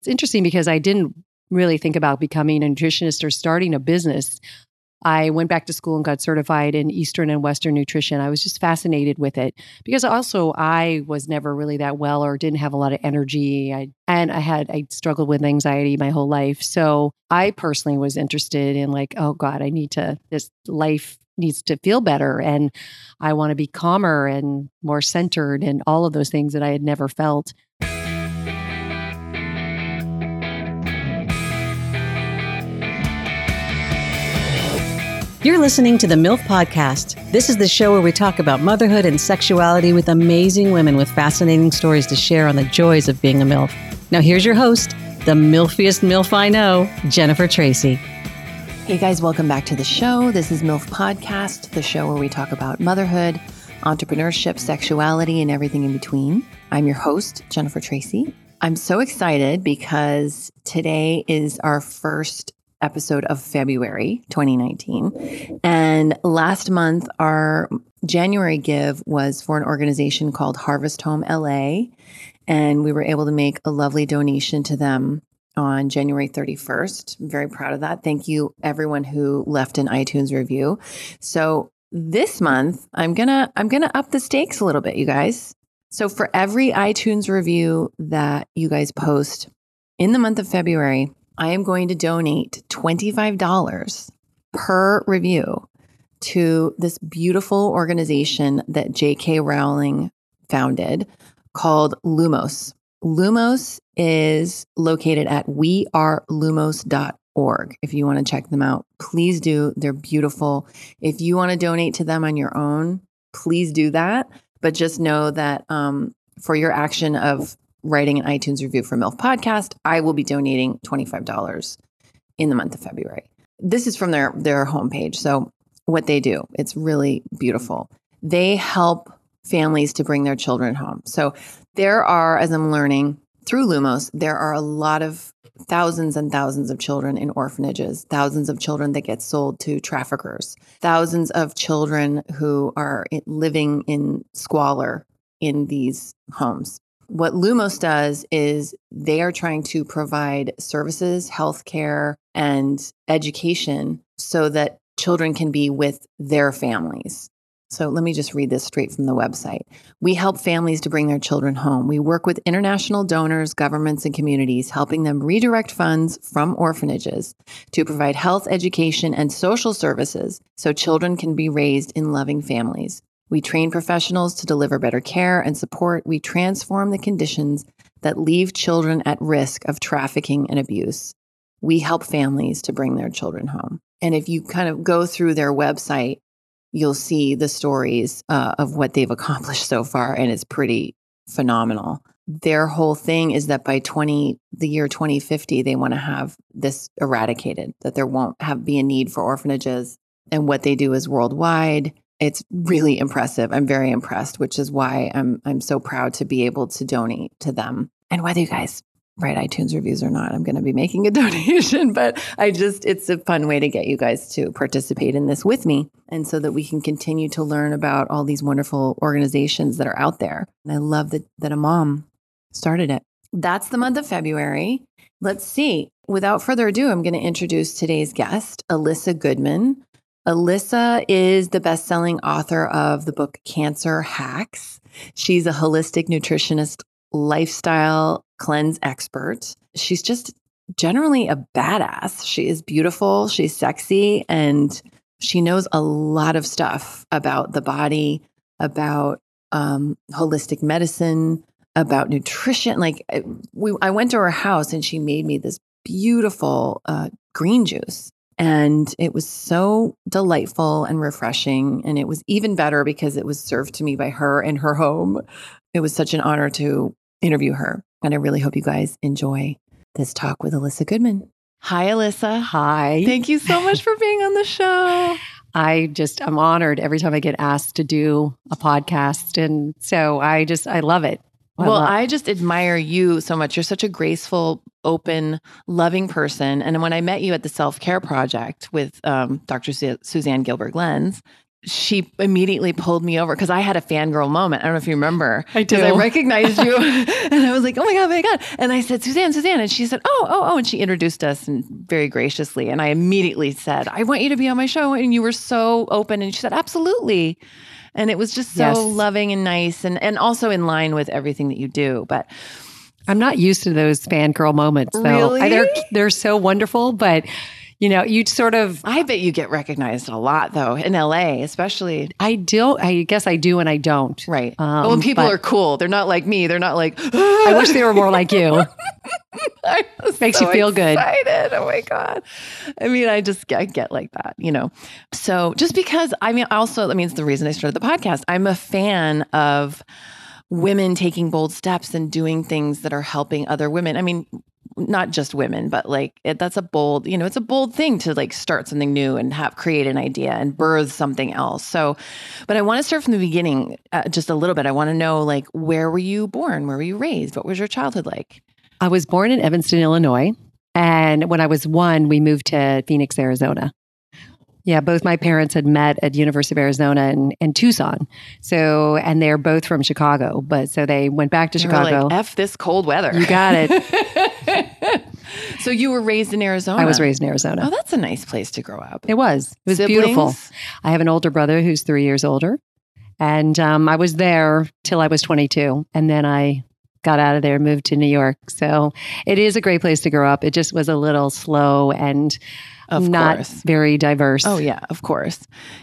It's interesting because I didn't really think about becoming a nutritionist or starting a business. I went back to school and got certified in Eastern and Western nutrition. I was just fascinated with it because also I was never really that well or didn't have a lot of energy. I, and I had, I struggled with anxiety my whole life. So I personally was interested in like, oh God, I need to, this life needs to feel better and I want to be calmer and more centered and all of those things that I had never felt. You're listening to the MILF Podcast. This is the show where we talk about motherhood and sexuality with amazing women with fascinating stories to share on the joys of being a MILF. Now, here's your host, the MILFiest MILF I know, Jennifer Tracy. Hey guys, welcome back to the show. This is MILF Podcast, the show where we talk about motherhood, entrepreneurship, sexuality, and everything in between. I'm your host, Jennifer Tracy. I'm so excited because today is our first episode of February 2019. And last month, our January give was for an organization called Harvest Home LA. And we were able to make a lovely donation to them on January 31st. I'm very proud of that. Thank you, everyone who left an iTunes review. So this month, I'm gonna I'm gonna up the stakes a little bit, you guys. So for every iTunes review that you guys post in the month of February, I am going to donate $25 per review to this beautiful organization that J.K. Rowling founded called Lumos. Lumos is located at wearelumos.org. If you want to check them out, please do. They're beautiful. If you want to donate to them on your own, please do that. But just know that um, for your action of writing an iTunes review for MILF Podcast, I will be donating $25 in the month of February. This is from their, their homepage. So, what they do, it's really beautiful. They help families to bring their children home. So, there are, as I'm learning through Lumos, there are a lot of thousands and thousands of children in orphanages, thousands of children that get sold to traffickers, thousands of children who are living in squalor in these homes what Lumos does is they are trying to provide services, healthcare, and education so that children can be with their families. So let me just read this straight from the website. We help families to bring their children home. We work with international donors, governments, and communities, helping them redirect funds from orphanages to provide health, education, and social services so children can be raised in loving families. We train professionals to deliver better care and support. We transform the conditions that leave children at risk of trafficking and abuse. We help families to bring their children home. And if you kind of go through their website, you'll see the stories uh, of what they've accomplished so far, and it's pretty phenomenal. Their whole thing is that by 20, the year 2050, they want to have this eradicated, that there won't have be a need for orphanages. And what they do is worldwide it's really impressive. I'm very impressed, which is why I'm I'm so proud to be able to donate to them. And whether you guys write iTunes reviews or not, I'm going to be making a donation, but I just it's a fun way to get you guys to participate in this with me and so that we can continue to learn about all these wonderful organizations that are out there. And I love that that a mom started it. That's the month of February. Let's see. Without further ado, I'm going to introduce today's guest, Elissa Goodman. Elissa is the best selling author of the book Cancer Hacks. She's a holistic nutritionist, lifestyle cleanse expert. She's just generally a badass. She is beautiful, she's sexy, and she knows a lot of stuff about the body, about um, holistic medicine, about nutrition. Like, we, I went to her house and she made me this beautiful uh, green juice and it was so delightful and refreshing. And it was even better because it was served to me by her in her home. It was such an honor to interview her. And I really hope you guys enjoy this talk with Elissa Goodman. Hi, Elissa. Hi. Thank you so much for being on the show. I just, I'm honored every time I get asked to do a podcast. And so I just, I love it. I well, love- I just admire you so much. You're such a graceful, open, loving person. And when I met you at the Self Care Project with um, Dr. Su- Suzanne Gilbert Lenz, she immediately pulled me over because I had a fangirl moment. I don't know if you remember. I Because I recognized you. and I was like, oh my God, oh my God. And I said, Suzanne, Suzanne. And she said, oh, oh, oh. And she introduced us and very graciously. And I immediately said, I want you to be on my show. And you were so open. And she said, absolutely. And it was just so Yes. loving and nice and, and also in line with everything that you do. But I'm not used to those fangirl moments though. I- They're they're so wonderful, but you know, you sort of I bet you get recognized a lot though in LA, especially. I do I guess I do and I don't. Right. Um, but when people but- are cool, they're not like me. They're not like, I wish they were more like you. Makes you feel good. Excited. Oh my god! I mean, I just get, I get like that, you know. So just because I mean, also, I mean, it's the reason I started the podcast. I'm a fan of women taking bold steps and doing things that are helping other women. I mean, not just women, but like it, that's a bold, you know, it's a bold thing to like start something new and have create an idea and birth something else. So, but I want to start from the beginning, uh, just a little bit. I want to know like where were you born? Where were you raised? What was your childhood like? I was born in Evanston, Illinois. And when I was one, we moved to Phoenix, Arizona. Yeah, both my parents had met at University of Arizona and, and Tucson. So, and they're both from Chicago. But so they went back to were Chicago. Like, F this cold weather. You got it. so you were raised in Arizona. I was raised in Arizona. Oh, that's a nice place to grow up. It was. It was Siblings? beautiful. I have an older brother who's three years older. And um, I was there till I was 22. And then I got out of there, moved to New York. So it is a great place to grow up. It just was a little slow and Of not course. very diverse. Oh yeah, of course.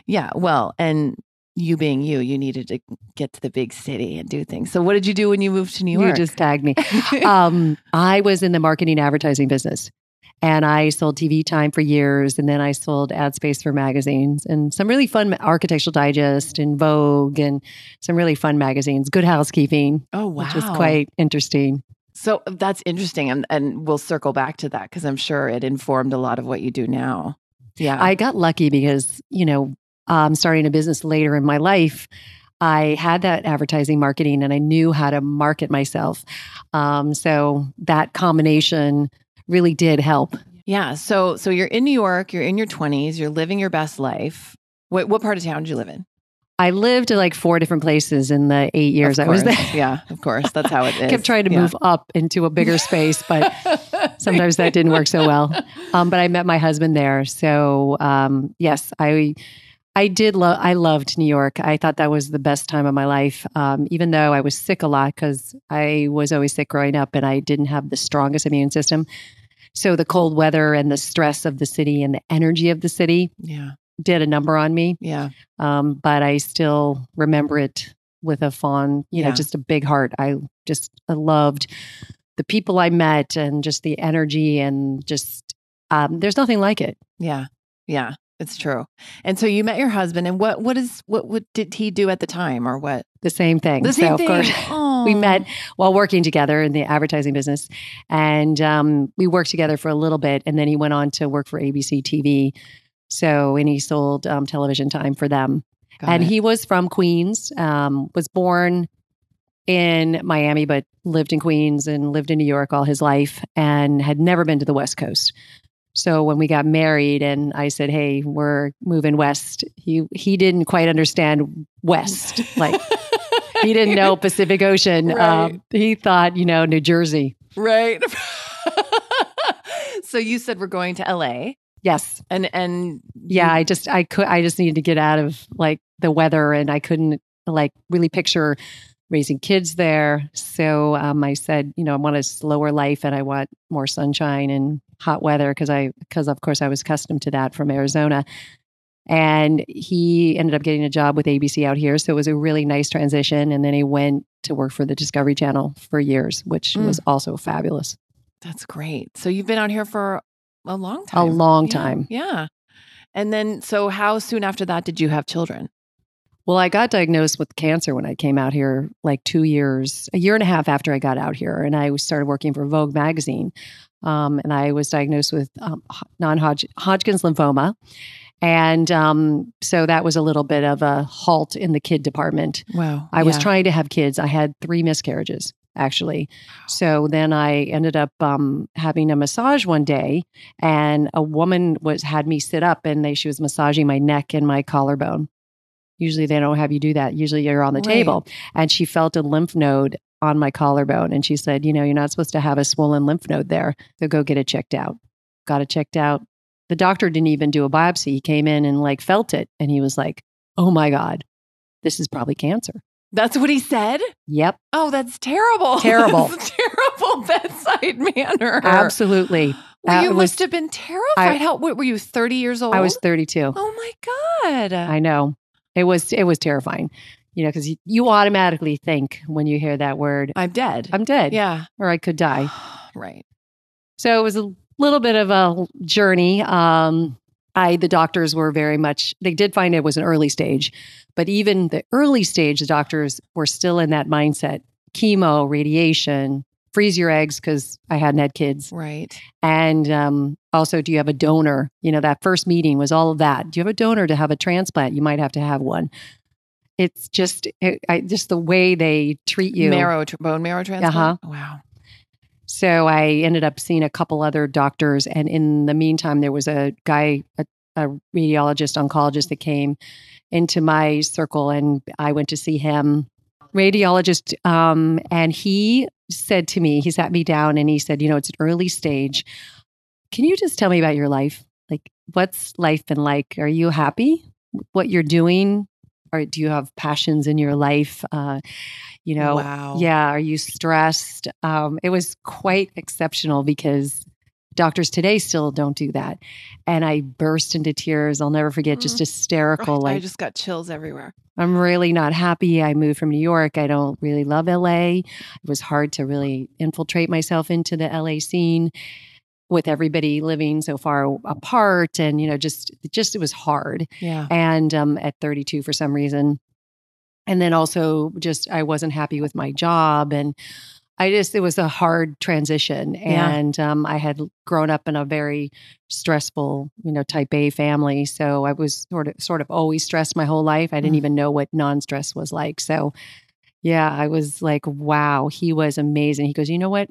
Yeah. Well, and you being you, you needed to get to the big city and do things. So what did you do when you moved to New York? You just tagged me. um, I was in the marketing advertising business. And I sold TV time for years, and then I sold ad space for magazines and some really fun Architectural Digest and Vogue and some really fun magazines. Good Housekeeping, oh wow. which was quite interesting. So that's interesting, and and we'll circle back to that because I'm sure it informed a lot of what you do now. Yeah. I got lucky because, you know, um, starting a business later in my life, I had that advertising marketing and I knew how to market myself. Um, so that combination really did help. yeah. So so you're in New York. You're in your 20s. You're living your best life. What what part of town did you live in? I lived in like four different places in the eight years I was there. yeah, of course. That's how it is. kept trying to Yeah. move up into a bigger space, but sometimes that didn't work so well. Um, but I met my husband there, so um, yes, I I did love I loved New York. I thought that was the best time of my life. Um, even though I was sick a lot because I was always sick growing up, and I didn't have the strongest immune system. So the cold weather and the stress of the city and the energy of the city Yeah. did a number on me. Yeah. Um, but I still remember it with a fond, you know, just a big heart. I just I loved the people I met and just the energy and just um, there's nothing like it. Yeah. Yeah. It's true. And so you met your husband and what what is what what did he do at the time or what? The same thing. The same so thing. of course we met while working together in the advertising business, and um, we worked together for a little bit, and then he went on to work for ABC TV. So and he sold um, television time for them. Got and it. he was from Queens, um, was born in Miami, but lived in Queens and lived in New York all his life and had never been to the West Coast. So when we got married and I said, Hey, we're moving west, he he didn't quite understand west. Like he didn't know Pacific Ocean. Right. Um, he thought, you know, New Jersey. right. so you said we're going to LA Yes. and and Yeah. I just I could I just needed to get out of like the weather and I couldn't like really picture raising kids there. So um, I said, you know, I want a slower life and I want more sunshine and hot weather because I because of course I was accustomed to that from Arizona. And he ended up getting a job with ABC out here. So it was a really nice transition. And then he went to work for the Discovery Channel for years, which Mm. was also fabulous. That's great. So you've been out here for a long time. A long Yeah, time. Yeah. And then so how soon after that did you have children? Well, I got diagnosed with cancer when I came out here, like two years, a year and a half after I got out here, and I started working for Vogue magazine. Um, and I was diagnosed with um, non-Hodgkin's lymphoma, and um, so that was a little bit of a halt in the kid department. Wow. I was trying to have kids. I had three miscarriages actually. So then I ended up um, having a massage one day, and a woman was had me sit up, and they she was massaging my neck and my collarbone. Usually they don't have you do that. Usually you're on the Right. table. And she felt a lymph node on my collarbone. And she said, You know, you're not supposed to have a swollen lymph node there. So go get it checked out. Got it checked out. The doctor didn't even do a biopsy. He came in and like felt it. And he was like, Oh my God, this is probably cancer. That's what he said. Yep, Oh, that's terrible. Terrible. That's terrible bedside manner. absolutely. Well, Uh, you must have been terrified. I- How what, were you? Thirty years old. I was 32. Oh my god. I know. It was it was terrifying. You know, because you, you automatically think when you hear that word, I'm dead. I'm dead yeah. or I could die. right. So it was a little bit of a journey. Um, I the doctors were very much they did find it was an early stage, but even the early stage, the doctors were still in that mindset: chemo, radiation, freeze your eggs because I hadn't had kids, Right. and um, also, do you have a donor? You know, that first meeting was all of that. Do you have a donor to have a transplant? You might have to have one. It's just, it, I, just the way they treat you. Marrow tr- bone marrow transplant. Uh-huh. Wow. So I ended up seeing a couple other doctors, and in the meantime, there was a guy, a, a radiologist, oncologist that came into my circle, and I went to see him. Radiologist, um, and he said to me, he sat me down, and he said, "You know, it's an early stage. Can you just tell me about your life? Like, what's life been like? Are you happy? What you're doing? Or do you have passions in your life? Uh, you know, wow. yeah. Are you stressed? Um, it was quite exceptional because doctors today still don't do that. And I burst into tears. I'll never forget, just Mm. hysterical. Like, I just got chills everywhere. I'm really not happy. I moved from New York. I don't really love LA. It was hard to really infiltrate myself into the LA scene with everybody living so far apart. And, you know, just, just, it was hard Yeah. and um, at 32 for some reason. And then also just I wasn't happy with my job and I just it was a hard transition Yeah. and um, I had grown up in a very stressful you know type A family so I was sort of sort of always stressed my whole life I didn't Mm. even know what non-stress was like so yeah I was like wow he was amazing he goes you know what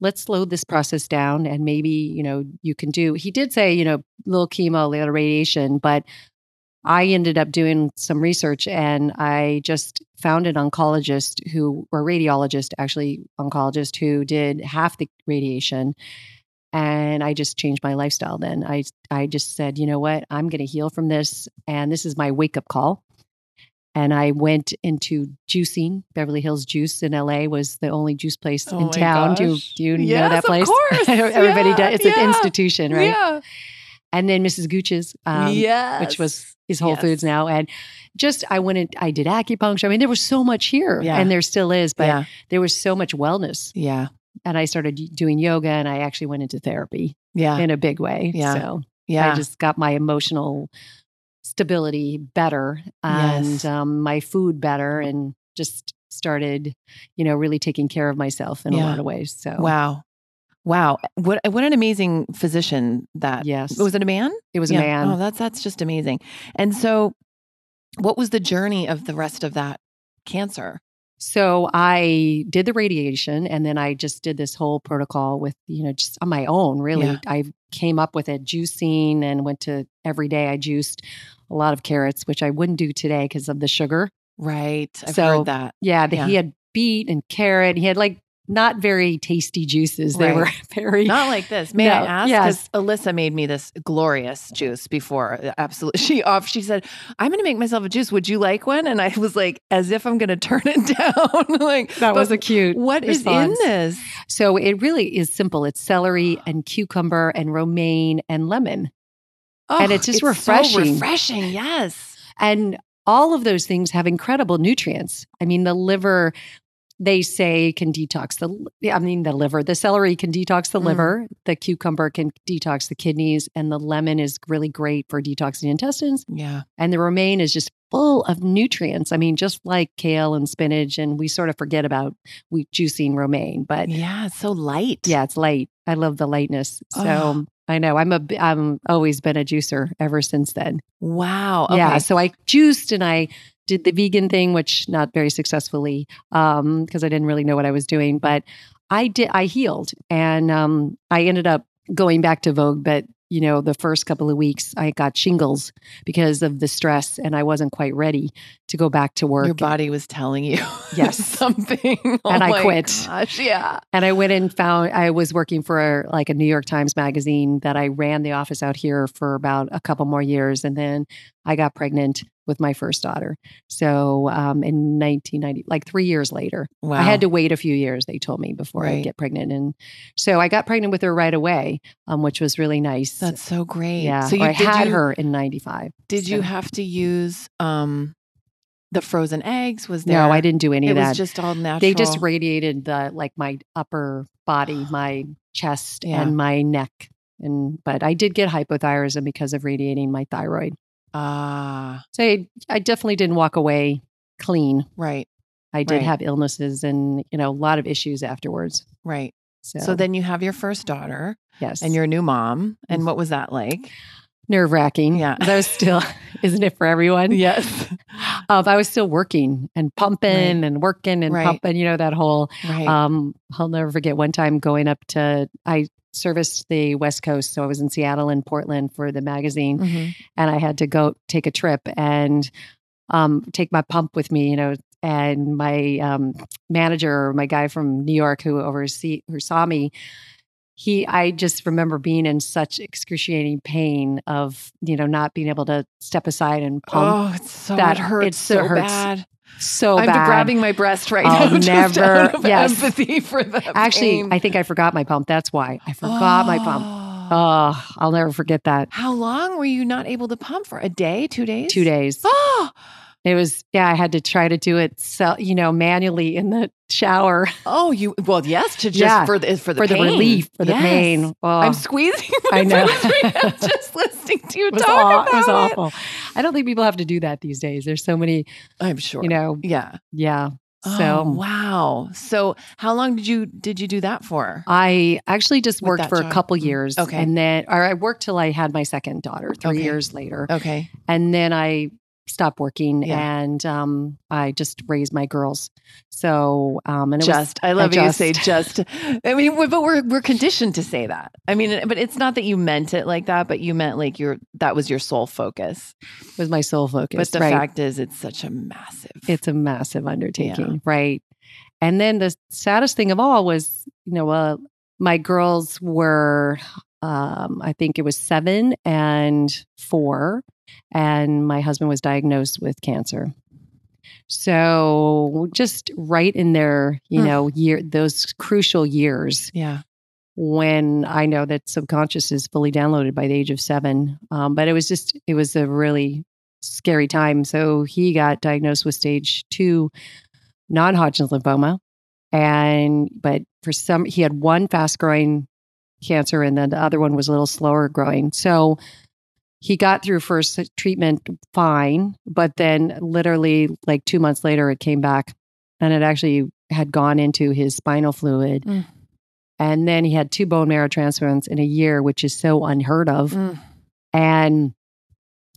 let's slow this process down and maybe you know you can do he did say you know little chemo little radiation but i ended up doing some research and i just found an oncologist who or radiologist actually oncologist who did half the radiation and i just changed my lifestyle then i i just said you know what i'm going to heal from this and this is my wake up call and I went into juicing. Beverly Hills Juice in LA was the only juice place Oh in town. Do, gosh. do you know Yes, that of place? course. Everybody Yeah, does. It's yeah. an institution, right? Yeah. And then Mrs. Gooch's, um, yes. which was is Whole Yes. Foods now, and just I went and I did acupuncture. I mean, there was so much here, Yeah. and there still is, but yeah. there was so much wellness. Yeah. And I started doing yoga, and I actually went into therapy Yeah. in a big way. Yeah. So Yeah. I just got my emotional stability better and Yes. um, my food better and just started, you know, really taking care of myself in a lot of ways. So, wow. Wow. What what an amazing physician that yes, was it a man? it was Yeah. a man. Oh, that's that's just amazing. And so what was the journey of the rest of that cancer? So I did the radiation and then I just did this whole protocol with, you know, just on my own, really. Yeah. I came up with it juicing and went to every day I juiced a lot of carrots, which I wouldn't do today because of the sugar. Right. I've So, heard that. Yeah, the, Yeah. he had beet and carrot. He had like not very tasty juices. They Right. were very Not like this. May I No, ask? yes. Because Elissa made me this glorious juice before. Uh, Absolutely. She off. She said, "I'm going to make myself a juice. Would you like one?" And I was like, as if I'm going to turn it down. like that was a cute. What is response. in this? So it really is simple. It's celery and cucumber and romaine and lemon. oh, And it's just so refreshing. refreshing. Yes. And all of those things have incredible nutrients. I mean, the liver, they say can detox the, I mean, the liver, the celery can detox the Mm. liver, the cucumber can detox the kidneys, and the lemon is really great for detoxing intestines. Yeah. And the romaine is just full of nutrients. I mean, just like kale and spinach, and we sort of forget about we juicing romaine, but Yeah. It's so light. yeah, it's light. I love the lightness. So Oh. I know I'm a. I'm always been a juicer ever since then. Wow. Okay. Yeah, so I juiced and I did the vegan thing, which not very successfully um because I didn't really know what I was doing, but I did I healed and um I ended up going back to Vogue, but you know, the first couple of weeks, I got shingles because of the stress and I wasn't quite ready to go back to work. Your body was telling you Yes. something. Oh And I my quit. Gosh, yeah. And I went and found I was working for like a New York Times magazine that I ran the office out here for about a couple more years. And then I got pregnant with my first daughter. So um, in 1990, like three years later, Wow. I had to wait a few years, they told me, before Right. I'd get pregnant. And so I got pregnant with her right away, um, which was really nice. That's so great. yeah. So you I had you, her in 95. Did you have to use um the frozen eggs? Was there? No, I didn't do any of that. It was just all natural. they just radiated the like my upper body, my chest Yeah. and my neck. And but I did get hypothyroidism because of radiating my thyroid. Ah So I, I definitely didn't walk away clean. right I did Right. have illnesses and you know a lot of issues afterwards. right. So, So, then you have your first daughter yes, and you're a new mom. And what was that like? nerve wracking. Yeah. that was still, isn't it for everyone? Yes. Um, I was still working and pumping and working and Right. pumping. You know that whole. right. Um, I'll never forget one time going up to. I serviced the West Coast, so I was in Seattle and Portland for the magazine, Mhm. and I had to go take a trip and um, take my pump with me, you know. And my um, manager, my guy from New York who oversee who saw me, he I just remember being in such excruciating pain of you know not being able to step aside and pump Oh, it's so that- it hurts it so hurts bad. So I'm grabbing my breast right I'll now. never- yes. empathy for the Actually, pain. I think I forgot my pump. That's why I forgot my pump. Oh. Oh, I'll never forget that. How long were you not able to pump for? A day, two days? Two days. Oh, It was yeah. I had to try to do it, so, you know, manually in the shower oh, you well, yes, to just Yeah. for the for the for the pain. relief for the pain. Oh, I'm squeezing. I know. right just listening to you it talk aw- about it was it. awful. I don't think people have to do that these days. There's so many, I'm sure. you know. Yeah. Yeah. Oh, So wow. So how long did you did you do that for? I actually just With worked for a couple Mm. years. Okay. And then, or I worked till I had my second daughter three Okay. years later. Okay. And then I stopped working Yeah. and um, I just raised my girls. So, um, and it was just I love I how you say just- just. I mean, but we're we're conditioned to say that. I mean, but it's not that you meant it like that, but you meant like your that was your sole focus. was my sole focus. But the right? fact is, it's such a massive. it's a massive undertaking, right? And then the saddest thing of all was, you know, uh, my girls were, um, I think it was seven and four, and my husband was diagnosed with cancer. So just right in their, you Mm. know, year those crucial years yeah. when I know that subconscious is fully downloaded by the age of seven. Um, but it was just, it was a really scary time. So he got diagnosed with stage two non Hodgkin's lymphoma. And, but for some, he had one fast growing cancer and then the other one was a little slower growing. So he got through first treatment fine, but then literally like two months later, it came back and it actually had gone into his spinal fluid. Mm. And then he had two bone marrow transplants in a year, which is so unheard of. Mm. And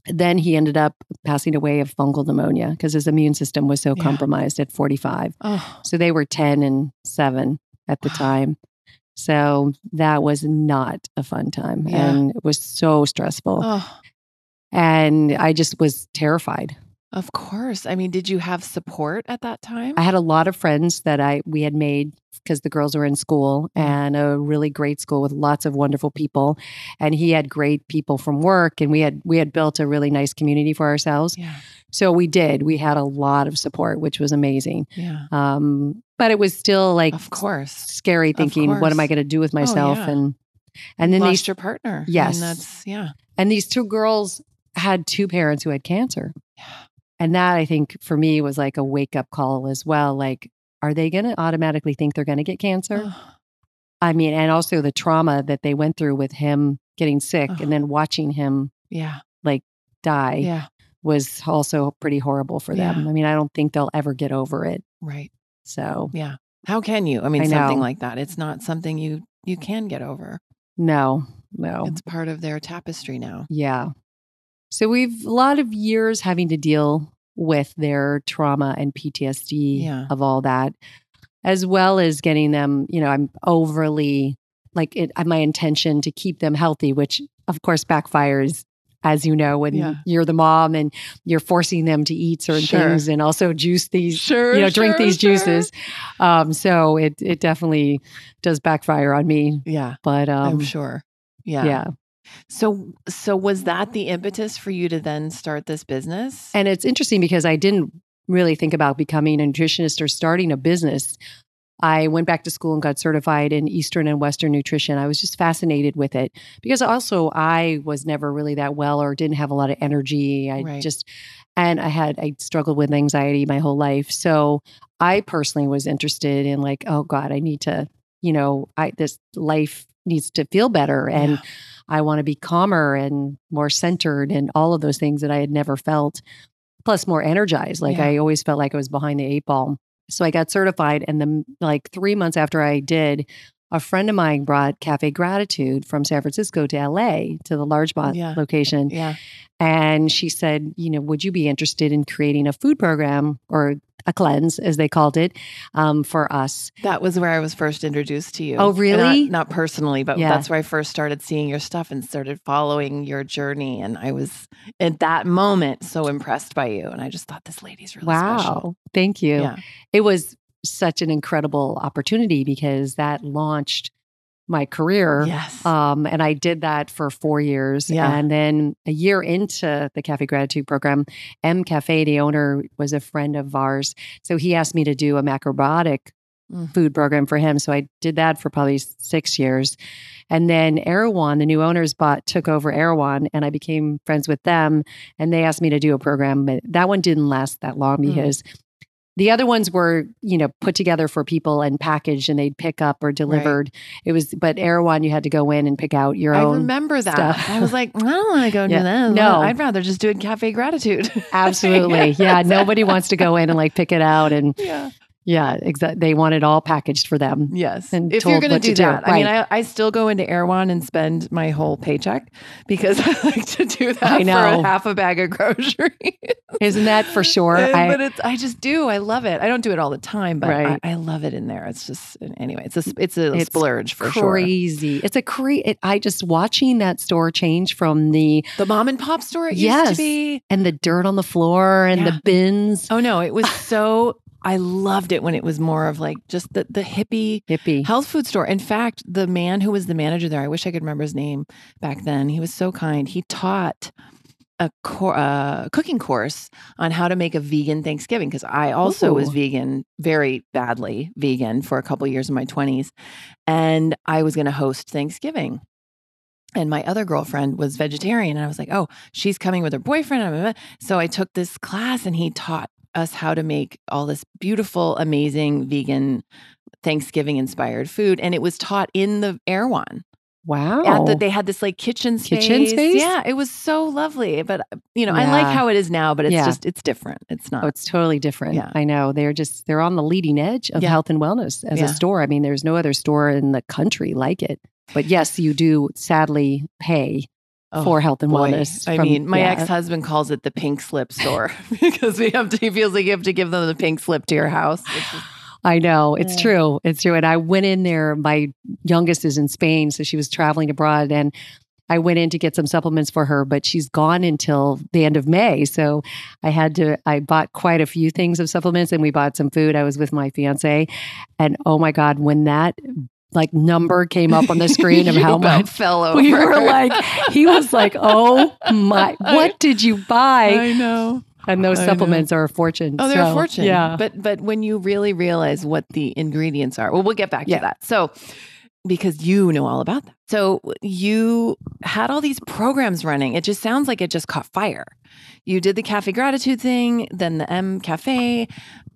then he ended up passing away of fungal pneumonia because his immune system was so Yeah. compromised at 45. Oh, So they were 10 and 7 at the time. So that was not a fun time. Yeah. And it was so stressful. oh, And I just was terrified. of course. I mean, did you have support at that time? I had a lot of friends that I we had made because the girls were in school and a really great school with lots of wonderful people. And he had great people from work and we had we had built a really nice community for ourselves. yeah. So we did. We had a lot of support, which was amazing. Yeah. Um, but it was still like Of course. scary thinking, what am I going to do with oh, myself? yeah. And and then Lost these your partner. Yes. And that's yeah. and these two girls had two parents who had cancer. Yeah. And that I think for me was like a wake up call as well. Like, are they going to automatically think they're going to get cancer? Oh, I mean, and also the trauma that they went through with him getting sick and then watching him yeah. Like die Yeah. was also pretty horrible for them. Yeah. I mean, I don't think they'll ever get over it. Right. So, Yeah. How can you? I mean, I something like that. It's not something you you can get over. no, no. It's part of their tapestry now. Yeah. So we've a lot of years having to deal with their trauma and PTSD Yeah. of all that, as well as getting them, you know, I'm overly like it, my intention to keep them healthy, which of course backfires as you know, when Yeah. you're the mom and you're forcing them to eat certain Sure. things and also juice these, Sure. you know, drink sure, these juices. Um, so it it definitely does backfire on me. Yeah, But um, I'm sure. Yeah. yeah. So, so was that the impetus for you to then start this business? And it's interesting because I didn't really think about becoming a nutritionist or starting a business. I went back to school and got certified in Eastern and Western nutrition. I was just fascinated with it because also I was never really that well or didn't have a lot of energy. I Right. just, and I had, I struggled with anxiety my whole life. So I personally was interested in like, oh God, I need to, you know, I, this life needs to feel better. And Yeah. I want to be calmer and more centered and all of those things that I had never felt, plus more energized. Like Yeah. I always felt like I was behind the eight ball. So I got certified. And then, like three months after I did, a friend of mine brought Cafe Gratitude from San Francisco to LA to the Larchmont Yeah. location. yeah. And she said, you know, would you be interested in creating a food program or a cleanse, as they called it, um, for us? That was where I was first introduced to you. Oh, And not- really? Not, personally, but Yeah. that's where I first started seeing your stuff and started following your journey. And I was at that moment so impressed by you. And I just thought this lady's really wow. special. Thank you. Yeah. It was such an incredible opportunity because that launched my career. Yes. Um, and I did that for four years. Yeah. And then a year into the Cafe Gratitude program, M Cafe, the owner, was a friend of ours. So he asked me to do a macrobiotic Mm. food program for him. So I did that for probably six years. And then Erewhon, the new owners bought, took over Erewhon, and I became friends with them. And they asked me to do a program, but that one didn't last that long Mm. because the other ones were, you know, put together for people and packaged and they'd pick up or delivered. It was, but Erewhon, you had to go in and pick out your I own. I remember that. stuff. I was like, I don't want to go Yeah. do that. No. I'd rather just do it cafe gratitude. Absolutely. Yeah. Nobody wants to go in and like pick it out. And yeah. Yeah, exactly. They want it all packaged for them. Yes. And if you're going to do to do. that, I mean, I, I still go into Erewhon and spend my whole paycheck because I like to do that I for know. a half a bag of groceries. Isn't that for sure? I, but it's I just do. I love it. I don't do it all the time, but Right. I, I love it in there. It's just anyway. It's a it's a It's splurge for sure. crazy. It's a crazy. It, I just watching that store change from the The mom and pop store it used Yes. to be. and the dirt on the floor and Yeah. the bins. Oh no, it was so. I loved it when it was more of like just the the hippie Hippie. health food store. In fact, the man who was the manager there, I wish I could remember his name back then. He was so kind. He taught a cor- uh, cooking course on how to make a vegan Thanksgiving because I also was vegan, very badly vegan for a couple years in my 20s. And I was going to host Thanksgiving. And my other girlfriend was vegetarian. And I was like, oh, she's coming with her boyfriend. So I took this class and he taught us how to make all this beautiful, amazing vegan Thanksgiving inspired food. And it was taught in the Erewhon. wow. At the, they had this like kitchen space. Kitchen space? Yeah, it was so lovely. But, uh, you know, I like how it is now, but it's Yeah. just, it's different. It's not. Oh, it's totally different. Yeah. I know. They're just they're on the leading edge of Yeah. health and wellness as Yeah. a store. I mean, there's no other store in the country like it. But yes, you do sadly pay Oh, for health and boy. wellness. I from- mean, my yeah. ex husband calls it the pink slip store because we have to, he feels like you have to give them the pink slip to your house. I know. It's Yeah. true. It's true. And I went in there, my youngest is in Spain, so she was traveling abroad and I went in to get some supplements for her, but she's gone until the end of May. So I had to, I bought quite a few things of supplements and we bought some food. I was with my fiance. And oh my God, when that like number came up on the screen of how much fell over. we were like, he was like, oh my, what did you buy? I know. And those I know. supplements are a fortune. Oh, they're a fortune. Yeah. But but when you really realize what the ingredients are, well, we'll get back Yeah. to that. So because you know all about that. So you had all these programs running. It just sounds like it just caught fire. You did the cafe gratitude thing, then the M Cafe,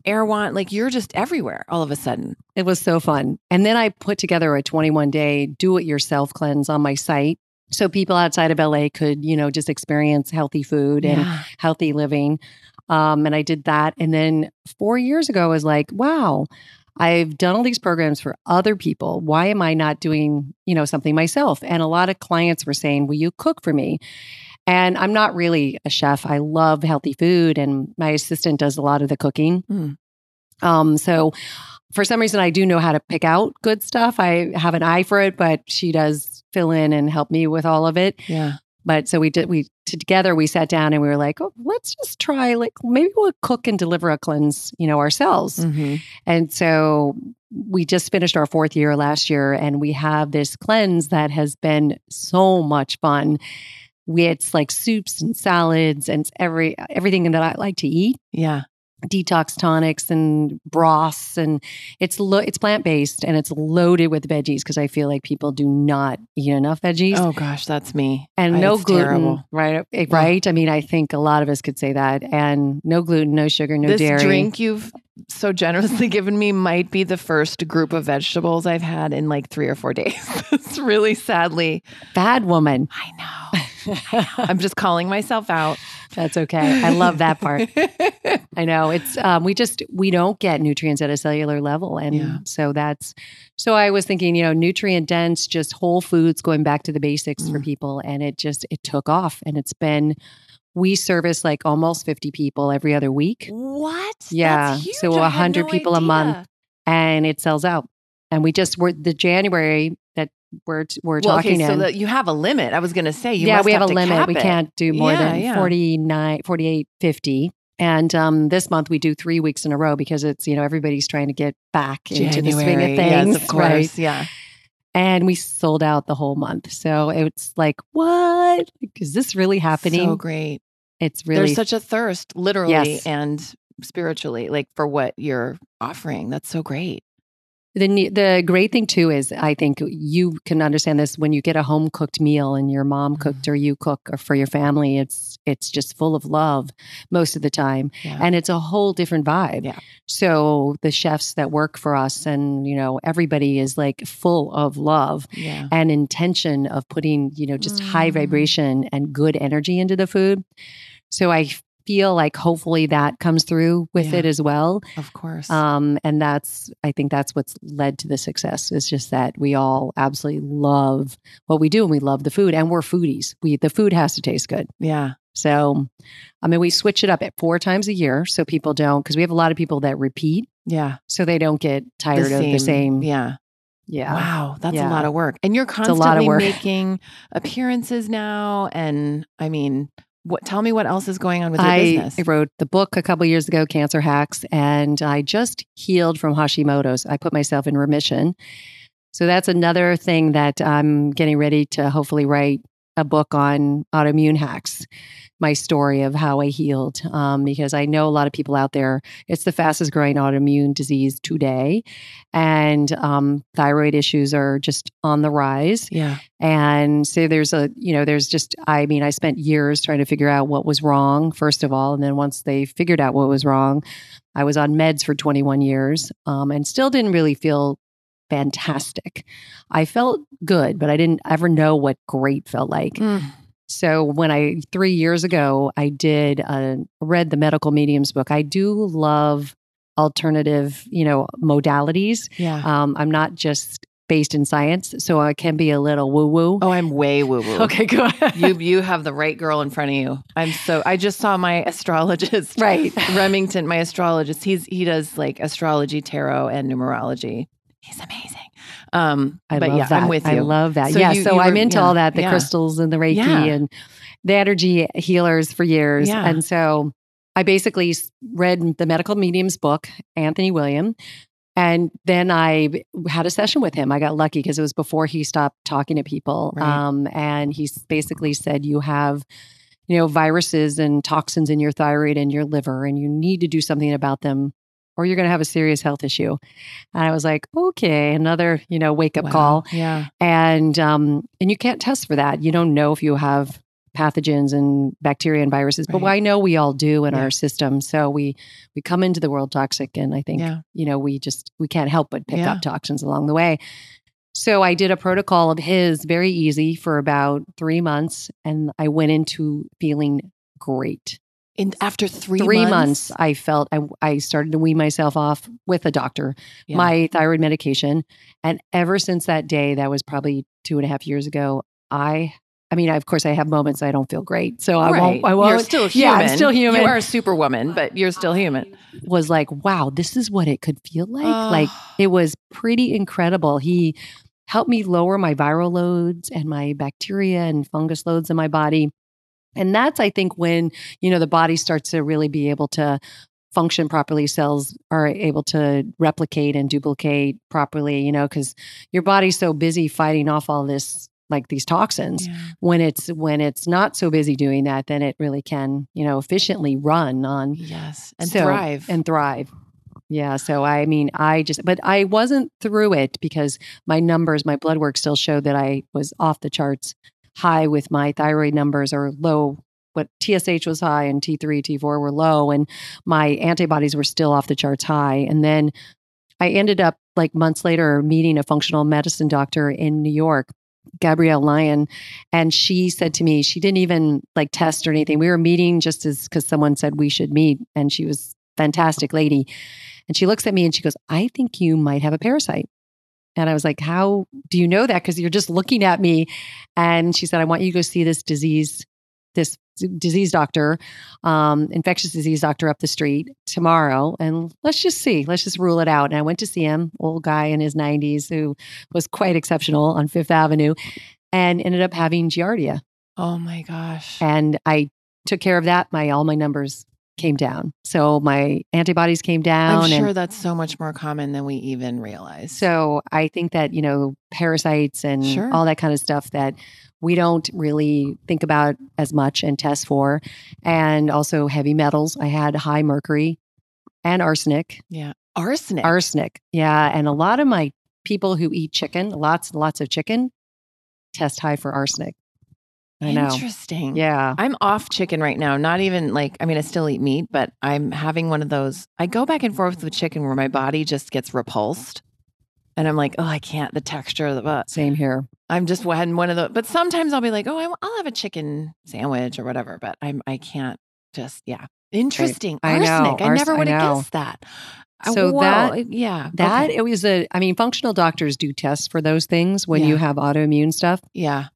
Erewhon, like you're just everywhere all of a sudden. It was so fun. And then I put together a 21 day do it yourself cleanse on my site. So people outside of LA could, you know, just experience healthy food and Yeah. healthy living. Um, and I did that. And then four years ago, I was like, wow, I've done all these programs for other people. Why am I not doing, you know, something myself? And a lot of clients were saying, will you cook for me? And I'm not really a chef. I love healthy food, and my assistant does a lot of the cooking. Mm. Um, so for some reason, I do know how to pick out good stuff. I have an eye for it, but she does fill in and help me with all of it. Yeah. But so we did, we together we sat down and we were like, oh, let's just try, like, maybe we'll cook and deliver a cleanse, you know, ourselves. Mhm. And so we just finished our fourth year last year, and we have this cleanse that has been so much fun. It's like soups and salads and every everything that I like to eat, Yeah. Detox tonics and broths, and it's lo- it's plant based and it's loaded with veggies because I feel like people do not eat enough veggies Oh gosh, that's me. and I- no gluten, terrible. right? eh, Right. I mean, I think a lot of us could say that, and no gluten, no sugar, no this dairy. drink you've so generously given me might be the first group of vegetables I've had in like three or four days. it's really sadly. Bad woman. I know. I'm just calling myself out. That's okay. I love that part. I know it's um, we just we don't get nutrients at a cellular level, and Yeah. so that's so I was thinking, you know, nutrient dense, just whole foods, going back to the basics for Mm. people, and it just it took off, and it's been we service like almost fifty people every other week, what? Yeah, That's huge. so 100 no people a month. and it sells out, and we just were the January we're we're Well, talking okay, so in. that you have a limit. I was going to say you yeah, must we have, a limit. We it. can't do more Yeah, than yeah. 49, 48, 50. And um, this month we do three weeks in a row because it's, you know, everybody's trying to get back into the swing of things. Yes, of course. Right. Yeah. And we sold out the whole month. So it's like, what? Is this really happening? So great. it's really There's such a thirst, literally Yes. and spiritually, like for what you're offering. That's so great. The the great thing too is I think you can understand this when you get a home cooked meal and your mom Mm-hmm. cooked or you cook or for your family it's it's just full of love most of the time Yeah. and it's a whole different vibe. Yeah. So the chefs that work for us and you know everybody is like full of love yeah. and intention of putting you know just high Mm. vibration and good energy into the food. So I feel like hopefully that comes through with Yeah. it as well. Of course. Um, and that's, I think that's what's led to the success is just that we all absolutely love what we do and we love the food and we're foodies. We, the food has to taste good. yeah. So, I mean, we switch it up at four times a year so people don't, because we have a lot of people that repeat Yeah. so they don't get tired of the same. Yeah. Yeah. Wow. That's Yeah. a lot of work. And you're a constantly lot of work. making appearances now. And I mean, what tell me what else is going on with your I, business? I wrote the book a couple years ago, Cancer Hacks, and I just healed from Hashimoto's. I put myself in remission. So that's another thing that I'm getting ready to hopefully write a book on autoimmune hacks, my story of how I healed. Um, because I know a lot of people out there, it's the fastest growing autoimmune disease today. And um, thyroid issues are just on the rise. yeah. And so there's a, you know, there's just, I mean, I spent years trying to figure out what was wrong, first of all. And then once they figured out what was wrong, I was on meds for 21 years um, and still didn't really feel fantastic. I felt good, but I didn't ever know what great felt like. Mm. So when I, three years ago, I did, uh, read the medical mediums book. I do love alternative, you know, modalities. Yeah. Um, I'm not just based in science, so I can be a little woo woo. oh, I'm way woo woo. okay, good. you you have the right girl in front of you. I'm so I just saw my astrologist right. Remington, my astrologist. He's he does like astrology, tarot, and numerology. He's amazing. Um, I but love yeah, that. I'm with you. I love that. So yeah. you- so you I'm into yeah, all that, the yeah. crystals and the Reiki Yeah. and the energy healers for years. Yeah. And so I basically read the medical mediums book, Anthony William. And then I had a session with him. I got lucky because it was before he stopped talking to people. Right. Um, and he basically said, You have, you know, viruses and toxins in your thyroid and your liver, and you need to do something about them or you're going to have a serious health issue. And I was like, okay, another, you know, wake up Wow. call. Yeah. And um, and you can't test for that. You don't know if you have pathogens and bacteria and viruses, but I know we all do in Yeah. our system. So we we come into the world toxic, and I think Yeah. you know we just we can't help but pick Yeah. up toxins along the way. So I did a protocol of his, very easy for about three months, and I went into feeling great. In after three Three months, months, I felt I, I started to wean myself off with a doctor Yeah. my thyroid medication. And ever since that day, that was probably two and a half years ago, I I mean, of course, I have moments I don't feel great, so I won't. I won't. You're still human. Yeah, I'm still human. You are a superwoman, but you're still human. Was like, wow, this is what it could feel like. Oh. Like ah. it was pretty incredible. He helped me lower my viral loads and my bacteria and fungus loads in my body. And that's, I think, when, you know, the body starts to really be able to function properly. Cells are able to replicate and duplicate properly, you know, because your body's so busy fighting off all this, like these toxins. When it's when it's not so busy doing that, then it really can, you know, efficiently run on Yes, and So- thrive. and thrive. Yeah. So I mean, I just, but I wasn't through it because my numbers, my blood work still showed that I was off the charts high with my thyroid numbers or low. What TSH was high and T3, T4 were low, and my antibodies were still off the charts high. And then I ended up like months later meeting a functional medicine doctor in New York, Gabrielle Lyon, and she said to me, she didn't even like test or anything. We were meeting just as because someone said we should meet, and she was fantastic lady. And she looks at me and she goes, I think you might have a parasite. And I was like, How do you know that? Because you're just looking at me. And she said, I want you to go see this disease, this disease doctor, um, infectious disease doctor up the street tomorrow. And let's just see, let's just rule it out. And I went to see him, old guy in his 90s who was quite exceptional on Fifth Avenue and ended up having Giardia. oh my gosh. And I took care of that. My all my numbers came down. So my antibodies came down. I'm and sure that's so much more common than we even realize. so I think that, you know, parasites and Sure. all that kind of stuff that we don't really think about as much and test for. And also heavy metals. I had high mercury and arsenic. yeah, arsenic. Arsenic. Yeah. And a lot of my people who eat chicken, lots and lots of chicken, test high for arsenic. I know. Interesting. Yeah. I'm off chicken right now. Not even like, I mean, I still eat meat, but I'm having one of those. I go back and forth with chicken where my body just gets repulsed. And I'm like, oh, I can't. The texture of the, but Same here. I'm just one one of the, but sometimes I'll be like, oh, I, will have a chicken sandwich or whatever, but I'm, I can't just, yeah. Interesting. I know. Arsenic. I never I would have guessed that. Uh, So whoa, that- yeah. That okay. it was a I mean functional doctors do tests for those things when you have autoimmune stuff. yeah.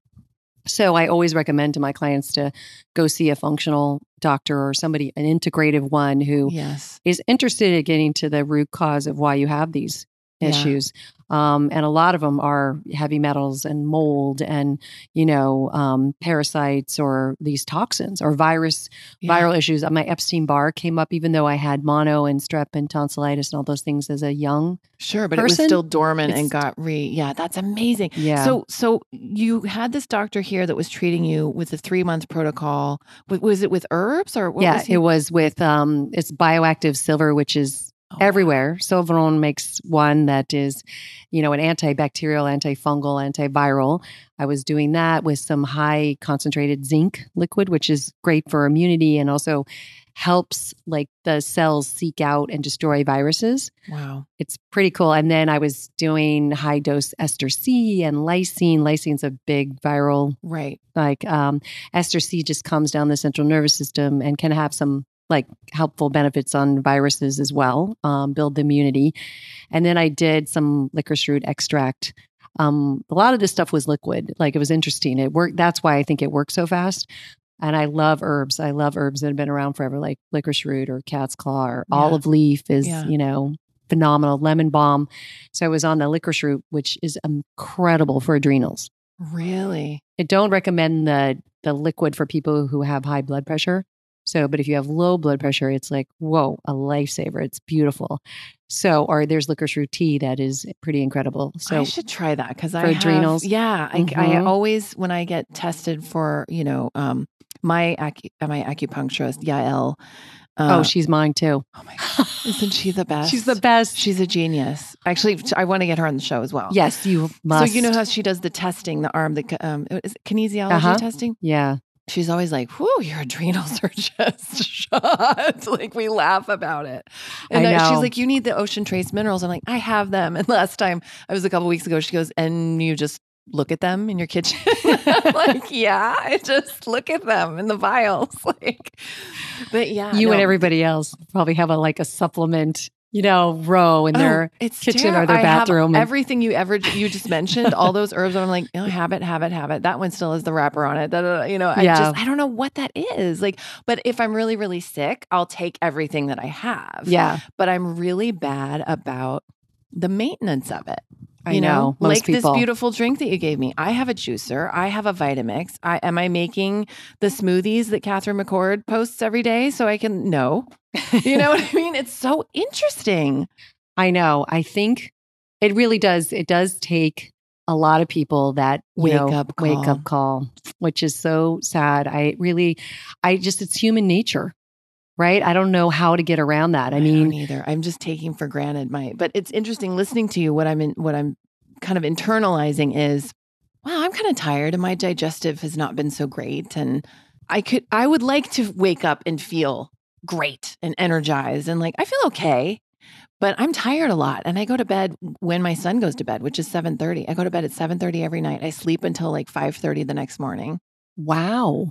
So I always recommend to my clients to go see a functional doctor or somebody an integrative one who Yes. is interested in getting to the root cause of why you have these Yeah. Um, and a lot of them are heavy metals and mold and you know um, parasites or these toxins or virus Yeah. viral issues. My Epstein Barr came up even though I had mono and strep and tonsillitis and all those things as a young. Sure, but it was still dormant and got re. Yeah, that's amazing. Yeah. So, so you had this doctor here that was treating you with a three month protocol. Was, was it with herbs or what yeah, was it was with um, it's bioactive silver, which is Oh, wow. everywhere. Silverone makes one that is, you know, an antibacterial, antifungal, antiviral. I was doing that with some high concentrated zinc liquid, which is great for immunity and also helps like the cells seek out and destroy viruses. Wow. It's pretty cool. And then I was doing high dose ester C and lysine. Lysine's a big viral Right. like um, ester C just comes down the central nervous system and can have some like helpful benefits on viruses as well, um, build the immunity. And then I did some licorice root extract. Um, a lot of this stuff was liquid. Like it was interesting. It worked. That's why I think it worked so fast. And I love herbs. I love herbs that have been around forever, like licorice root or cat's claw or Yeah. olive leaf is, Yeah. you know, phenomenal. Lemon balm. So I was on the licorice root, which is incredible for adrenals. Really? I don't recommend the the liquid for people who have high blood pressure. So, but if you have low blood pressure, it's like whoa, a lifesaver. It's beautiful. So, or there's licorice root tea that is pretty incredible. So, I should try that because I for have- adrenals? yeah, I, I Mhm. always when I get tested for you know um my acu- uh, my acupuncturist Yael. Uh, oh, she's mine too. oh my god, isn't she the best? She's the best. She's a genius. Actually, I want to get her on the show as well. yes, you must. So you know how she does the testing, the arm, the um, kinesiology Uh-huh. testing. yeah, She's always like, "Whoo, your adrenals are just shot." like we laugh about it, and I uh, she's like, "You need the ocean trace minerals." I'm like, "I have them." And last time I was a couple weeks ago, she goes, "And you just look at them in your kitchen?" Like, "Yeah, I just look at them in the vials." Like, but yeah, you and everybody else probably have a like a supplement you know, row in oh, their Oh, it's kitchen terri- or their I bathroom. and- everything you ever you just mentioned, all those herbs. I'm like, oh, have it, have it, have it. That one still has the wrapper on it. Da, da, da. You know, I Yeah. just I don't know what that is. Like, but if I'm really really sick, I'll take everything that I have. yeah, but I'm really bad about the maintenance of it. I you know. Most like people. this beautiful drink that you gave me. I have a juicer. I have a Vitamix. I am I making the smoothies that Catherine McCord posts every day so I can know. You know what I mean? It's so interesting. I know. I think it really does. It does take a lot of people that Wake know, up wake up call, which is so sad. I really, I just, it's human nature, right? I don't know how to get around that. I don't mean, either. I'm just taking for granted my. But it's interesting listening to you. What I'm in, what I'm kind of internalizing is, wow, I'm kind of tired, and my digestive has not been so great, and I could, I would like to wake up and feel great and energized, and like I feel okay. But I'm tired a lot, and I go to bed when my son goes to bed, which is 7:30. I go to bed at 7:30 every night. I sleep until like 5:30 the next morning. wow,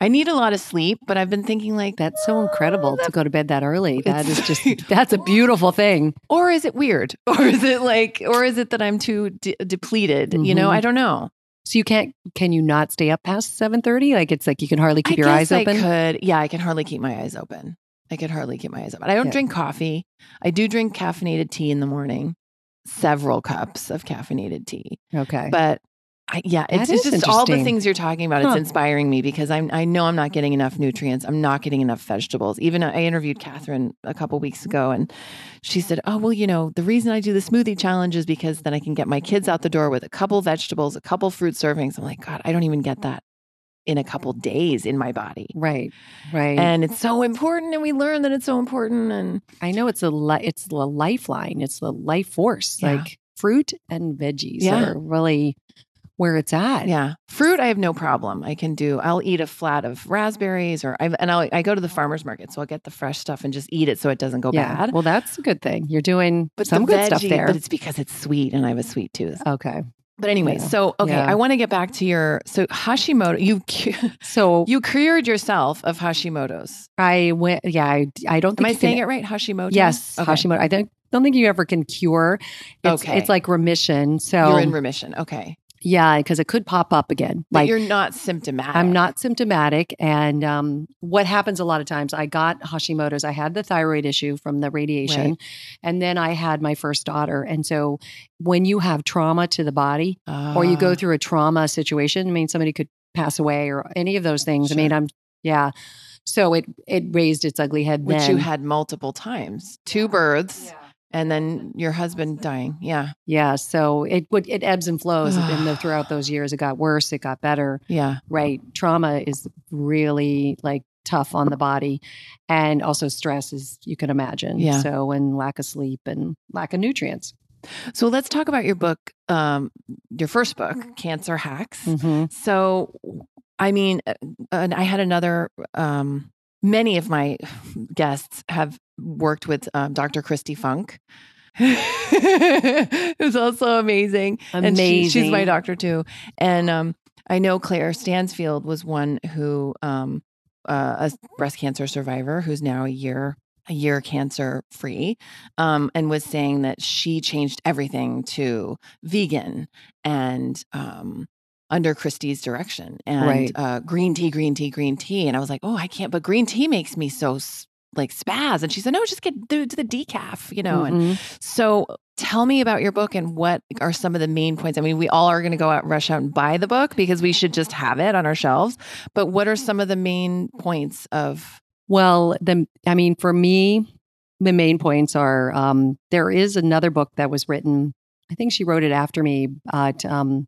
I need a lot of sleep, but I've been thinking like that's so incredible to that- go to bed that early. That is just, that's a beautiful thing. or is it weird or is it like or is it that i'm too de- depleted you know i mm-hmm. don't know So you can't, can you not stay up past 730? Like it's like you can hardly keep I your eyes guess open. i could yeah i can hardly keep my eyes open i could hardly keep my eyes open i don't Yeah. drink coffee i do drink caffeinated tea in the morning several cups of caffeinated tea Okay. but I, yeah, it's, it's just all the things you're talking about. It's inspiring me because I'm, I know I'm not getting enough nutrients. I'm not getting enough vegetables. Even uh, I interviewed Catherine a couple weeks ago, and she said, "Oh well, you know, the reason I do the smoothie challenge is because then I can get my kids out the door with a couple vegetables, a couple fruit servings." I'm like, God, I don't even get that in a couple days in my body, right. Right. and it's so important. And we learn that it's so important. And I know it's a li- it's the lifeline. It's the life force. Yeah. Like fruit and veggies Yeah. are really where it's at. yeah, fruit, I have no problem. I can do. I'll eat a flat of raspberries, or I and I'll, I go to the farmers market, so I'll get the fresh stuff and just eat it so it doesn't go Yeah. bad. Well, that's a good thing. You're doing But some good stuff there. But it's because it's sweet and I have a sweet tooth. okay. But anyway, Yeah. so okay, Yeah. I want to get back to your so Hashimoto. You So you cured yourself of Hashimoto's. I went. Yeah. I, I don't Am I you can- saying it right? Hashimoto. Yes, Okay. Hashimoto. I don't don't think you ever can cure. It's, Okay. It's like remission. So You're in remission. Okay, yeah, because it could pop up again. but Like you're not symptomatic. I'm not symptomatic. And um, what happens a lot of times, I got Hashimoto's. I had the thyroid issue from the radiation. Right. And then I had my first daughter. And so when you have trauma to the body or you go Ah, through a trauma situation, I mean, somebody could pass away or any of those things. I mean, I'm, yeah. So it it raised its ugly head which then. you had multiple times, two births, and then your husband dying. Yeah, Yeah. So it would, it ebbs and flows. and the, throughout those years, it got worse, it got better. yeah. right trauma is really like tough on the body and also stress as you can imagine Yeah. so and lack of sleep and lack of nutrients So let's talk about your book, um, your first book, Cancer Hacks. Mhm. So, I mean, uh, and I had another. Um, many of my guests have worked with um, Dr. Kristi Funk, who's also amazing. And she- she's my doctor too. And um, I know Claire Stansfield was one who, um, uh, a breast cancer survivor, who's now a year a year cancer free, um, and was saying that she changed everything to vegan and um, under Kristi's direction and Right. uh, green tea, green tea, green tea. And I was like, oh, I can't. But green tea makes me so like spaz. And she said, no, just get do the decaf, you know. And Mhm. so tell me about your book and what are some of the main points. I mean, we all are going to go out, rush out and buy the book because we should just have it on our shelves. But what are some of the main points of? well the i mean for me the main points are um, there is another book that was written i think she wrote it after me uh, t- um,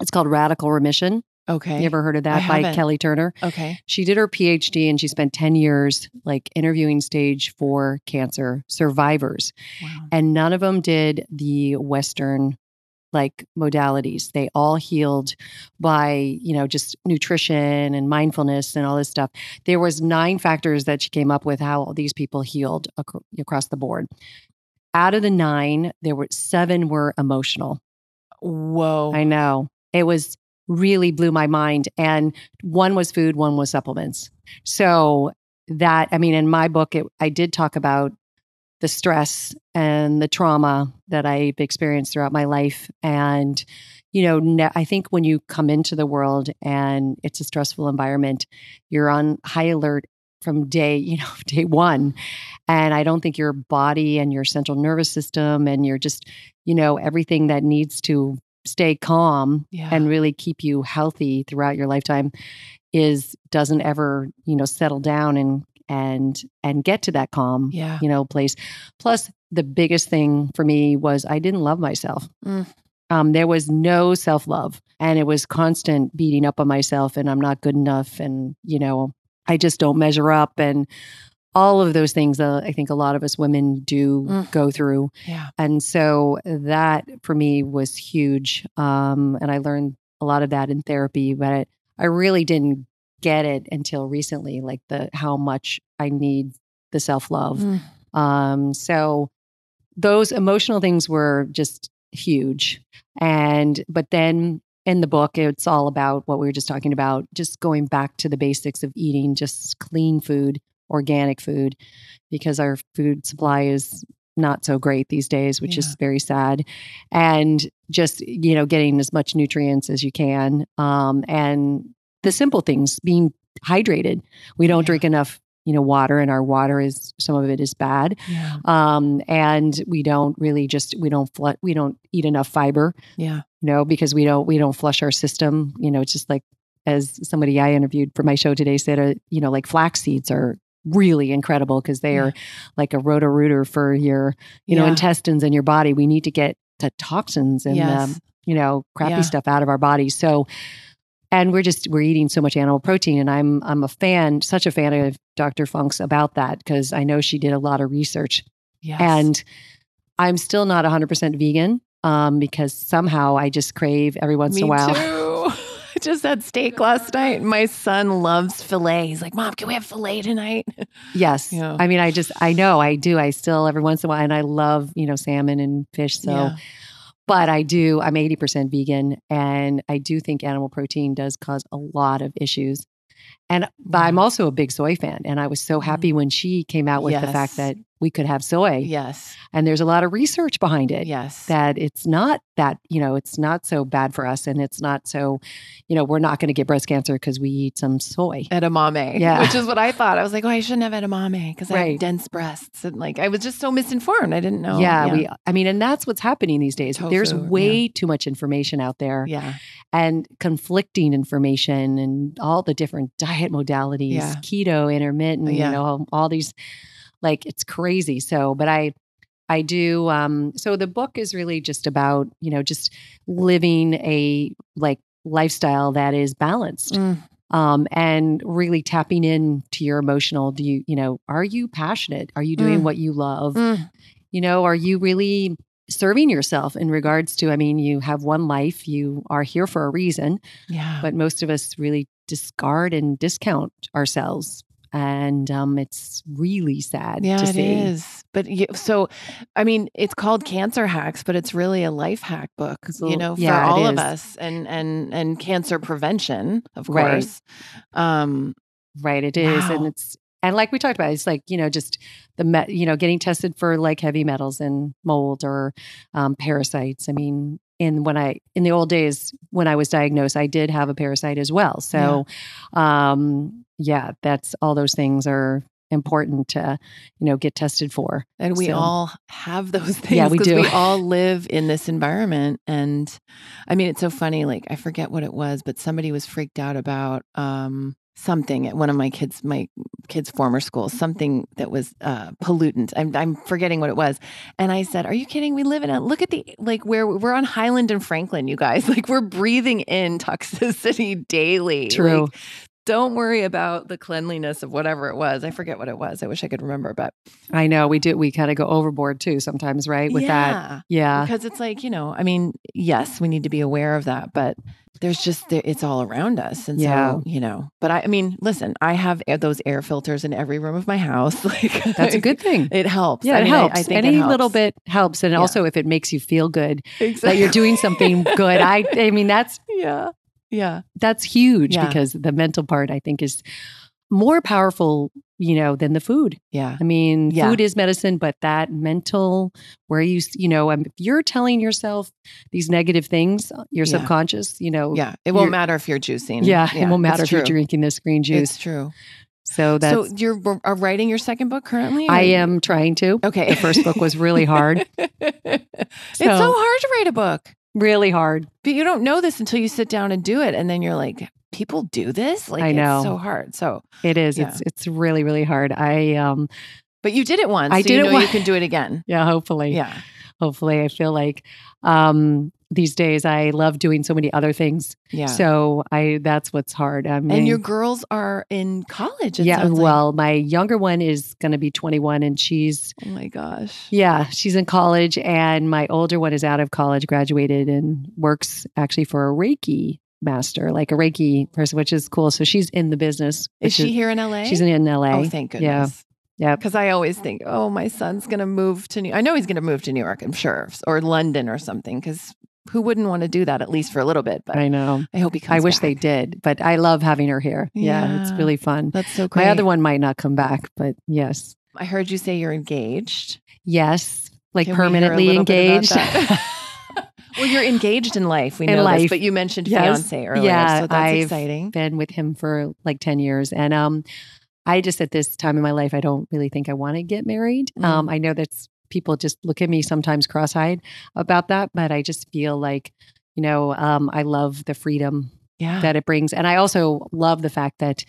it's called radical remission Okay. you ever heard of I that by haven't. kelly turner okay. she did her phd and she spent 10 years like interviewing stage four cancer survivors Wow. and none of them did the western like modalities they all healed by you know just nutrition and mindfulness and all this stuff there was nine factors that she came up with how these people healed ac- across the board out of the nine there were seven were emotional Whoa. i know it was really blew my mind and one was food one was supplements so that i mean in my book it, i did talk about the stress and the trauma that I've experienced throughout my life. And, you know, ne- I think when you come into the world and it's a stressful environment, you're on high alert from day, you know, day one. And I don't think your body and your central nervous system and your just, you know, everything that needs to stay calm Yeah. and really keep you healthy throughout your lifetime is doesn't ever, you know, settle down and and and get to that calm, yeah. you know, place. Plus the biggest thing for me was I didn't love myself. Mm. Um, there was no self love, and it was constant beating up on myself, and I'm not good enough, and you know, I just don't measure up, and all of those things. Uh, I think a lot of us women do Mm. go through, Yeah. and so that for me was huge. Um, and I learned a lot of that in therapy, but I really didn't get it until recently, like the how much I need the self love. Mm. Um, so those emotional things were just huge. And but then in the book, it's all about what we were just talking about, just going back to the basics of eating just clean food, organic food, because our food supply is not so great these days, which Yeah. is very sad. And just, you know, getting as much nutrients as you can. Um, and the simple things, being hydrated. We don't Yeah. drink enough, you know, water, and our water is some of it is bad. Yeah. Um, and we don't really just we don't fl- we don't eat enough fiber, Yeah. you know, because we don't we don't flush our system. You know, it's just like as somebody I interviewed for my show today said, uh, you know, like flax seeds are really incredible because they Yeah. are like a roto rooter for your you know intestines and your body. We need to get the toxins and Yes. um, you know crappy Yeah. stuff out of our bodies. So and we're just we're eating so much animal protein and i'm i'm a fan such a fan of dr funk's about that because i know she did a lot of research Yes. and i'm still not 100% vegan um, because somehow i just crave every once Me in a while too. I just had steak last night. My son loves filet. He's like, Mom, can we have filet tonight? yes Yeah. i mean i just i know i do i still every once in a while and i love you know salmon and fish so Yeah. but i do i'm 80% vegan and i do think animal protein does cause a lot of issues and but i'm mm-hmm. also a big soy fan and i was so happy mm-hmm. when she came out with the fact that we could have soy Yes. and there's a lot of research behind it Yes. that it's not that you know it's not so bad for us and it's not so you know we're not going to get breast cancer because we eat some soy edamame. Yeah. Which is what I thought. I was like, oh, I shouldn't have edamame because I have dense breasts. And like, I was just so misinformed. I didn't know. yeah, we i mean and that's what's happening these days there's Tofu, yeah. way too much information out there Yeah. and conflicting information and all the different diet modalities Yeah. keto intermittent Yeah. you know all, these like it's crazy so but i i do um so the book is really just about you know just living a like lifestyle that is balanced Mm. um, and really tapping in to your emotional do you you know are you passionate are you doing Mm. what you love Mm. you know are you really serving yourself in regards to i mean you have one life you are here for a reason Yeah. but most of us really discard and discount ourselves and um, it's really sad yeah, to it see is. But you, so, I mean, it's called Cancer Hacks, but it's really a life hack book, you know, for yeah, all of is. us, and and and cancer prevention, of Right. course. Um, right it is Wow. and it's and like we talked about it's like you know just the met you know getting tested for like heavy metals and mold or um, parasites i mean in when i in the old days when i was diagnosed i did have a parasite as well so um yeah that's all those things are important to you know get tested for and we So- all have those things. Yeah, we do. We all live in this environment, and I mean, it's so funny. Like, I forget what it was, but somebody was freaked out about um, something at one of my kids, my kids' former schools, something that was uh, pollutant. I'm I'm forgetting what it was, and I said, "Are you kidding? We live in a look at the like where we're on Highland and Franklin, you guys. Like, we're breathing in toxicity daily. True. Like, don't worry about the cleanliness of whatever it was. I forget what it was. I wish I could remember, but i know we do we kind of go overboard too sometimes right with that yeah. yeah because it's like you know i mean yes we need to be aware of that but there's just it's all around us and Yeah. so you know but I, I mean listen i have air, those air filters in every room of my house like that's a good thing it helps yeah I it mean, helps I, think it any little bit helps and Yeah. also if it makes you feel good exactly. that you're doing something good i i mean that's yeah yeah that's huge Yeah. because the mental part I think is more powerful you know, than the food. Yeah. I mean, Yeah. food is medicine, but that mental, where you, you know, um, if you're telling yourself these negative things, uh, your Yeah. subconscious, you know, Yeah. It won't matter if you're juicing. yeah, it won't matter if it's you're drinking this green juice. It's true. so that's, so you're are writing your second book currently? I am trying to. Okay. The first book was really hard, it's so hard to write a book, really hard. but you don't know this until you sit down and do it, and then you're like, people do this. Like I know. it's so hard. So, It is. Yeah. It's it's really really hard. I um but you did it once. I so did you it know you can do it again. yeah, hopefully. Yeah. Hopefully I feel like um these days I love doing so many other things. Yeah. So I that's what's hard. I mean and your girls are in college. Yeah, sounds like. well, my younger one is going to be 21 and she's Oh my gosh. yeah, she's in college and my older one is out of college, graduated and works actually for a Reiki master, like a Reiki person, which is cool. So she's in the business. Is she here in LA? She's in LA. Oh, thank goodness. Yeah. Yeah. Because I always think, oh, my son's going to move to New I know he's going to move to New York, I'm sure, or London or something, because who wouldn't want to do that at least for a little bit? But I know. I hope he comes I wish back. they did, but I love having her here. Yeah, it's really fun. That's so great. My other one might not come back, but yes. I heard you say you're engaged. Yes. Like Can we hear a permanently engaged. well, you're engaged in life. We In know this, life. but you mentioned Yes. fiance earlier, Yeah, so that's I've exciting. been with him for like 10 years. And um, I just, at this time in my life, I don't really think I want to get married. Mm. Um, I know that's people just look at me sometimes cross eyed about that, but I just feel like, you know, um, I love the freedom Yeah. that it brings. And I also love the fact that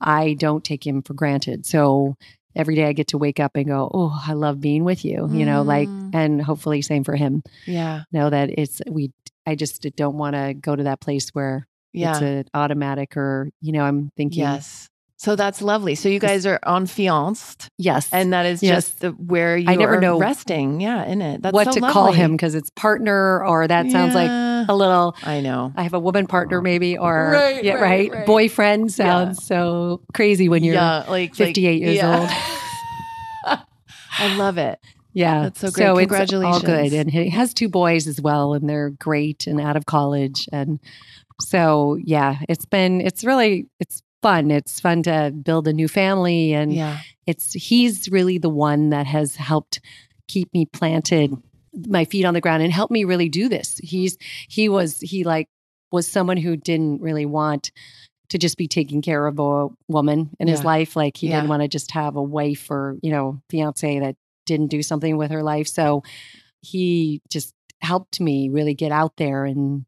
I don't take him for granted. So every day I get to wake up and go, oh, I love being with you, you know, like, Mm. and hopefully same for him. yeah. Know that it's, we, I just don't want to go to that place where Yeah. it's an automatic or, you know, I'm thinking, yes. So that's lovely. So you guys are on fianced, yes. and that is Yes. just the, where you I never are know resting. Yeah, in it. That's what so to call him because it's partner or that sounds like a little, I know. I have a woman partner maybe, or Right, yeah, right, right, right. Boyfriend sounds so crazy when you're, yeah, like 58 years old. I love it. Yeah. That's so great. So it's all good. And he has two boys as well, and they're great and out of college. And so, yeah, it's been, it's really, it's fun. It's fun to build a new family. And Yeah. it's, he's really the one that has helped keep me planted my feet on the ground and help me really do this. He's, he was, he like was someone who didn't really want to just be taking care of a woman in his life. Like he Yeah. didn't want to just have a wife or, you know, fiance that didn't do something with her life. So he just helped me really get out there and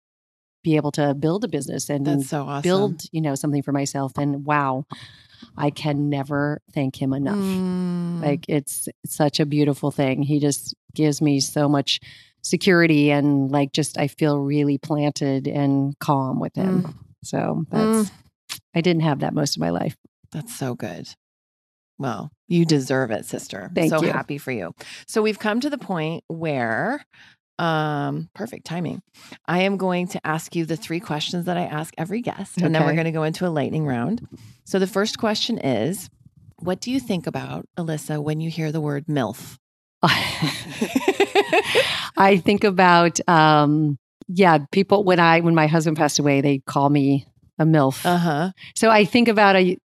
be able to build a business and so awesome. build, you know, something for myself. And wow, I can never thank him enough. Mm. Like it's such a beautiful thing. He just gives me so much security and like just I feel really planted and calm with him. Mm. So that's I didn't have that most of my life. That's so good. Well, you deserve it, sister. Thank so you. happy for you. So we've come to the point where um perfect timing. I am going to ask you the three questions that I ask every guest and then we're going to go into a lightning round. So the first question is what do you think about Elissa when you hear the word MILF? I think about um yeah, people when I when my husband passed away, they call me a MILF. Uh-huh. so I think about a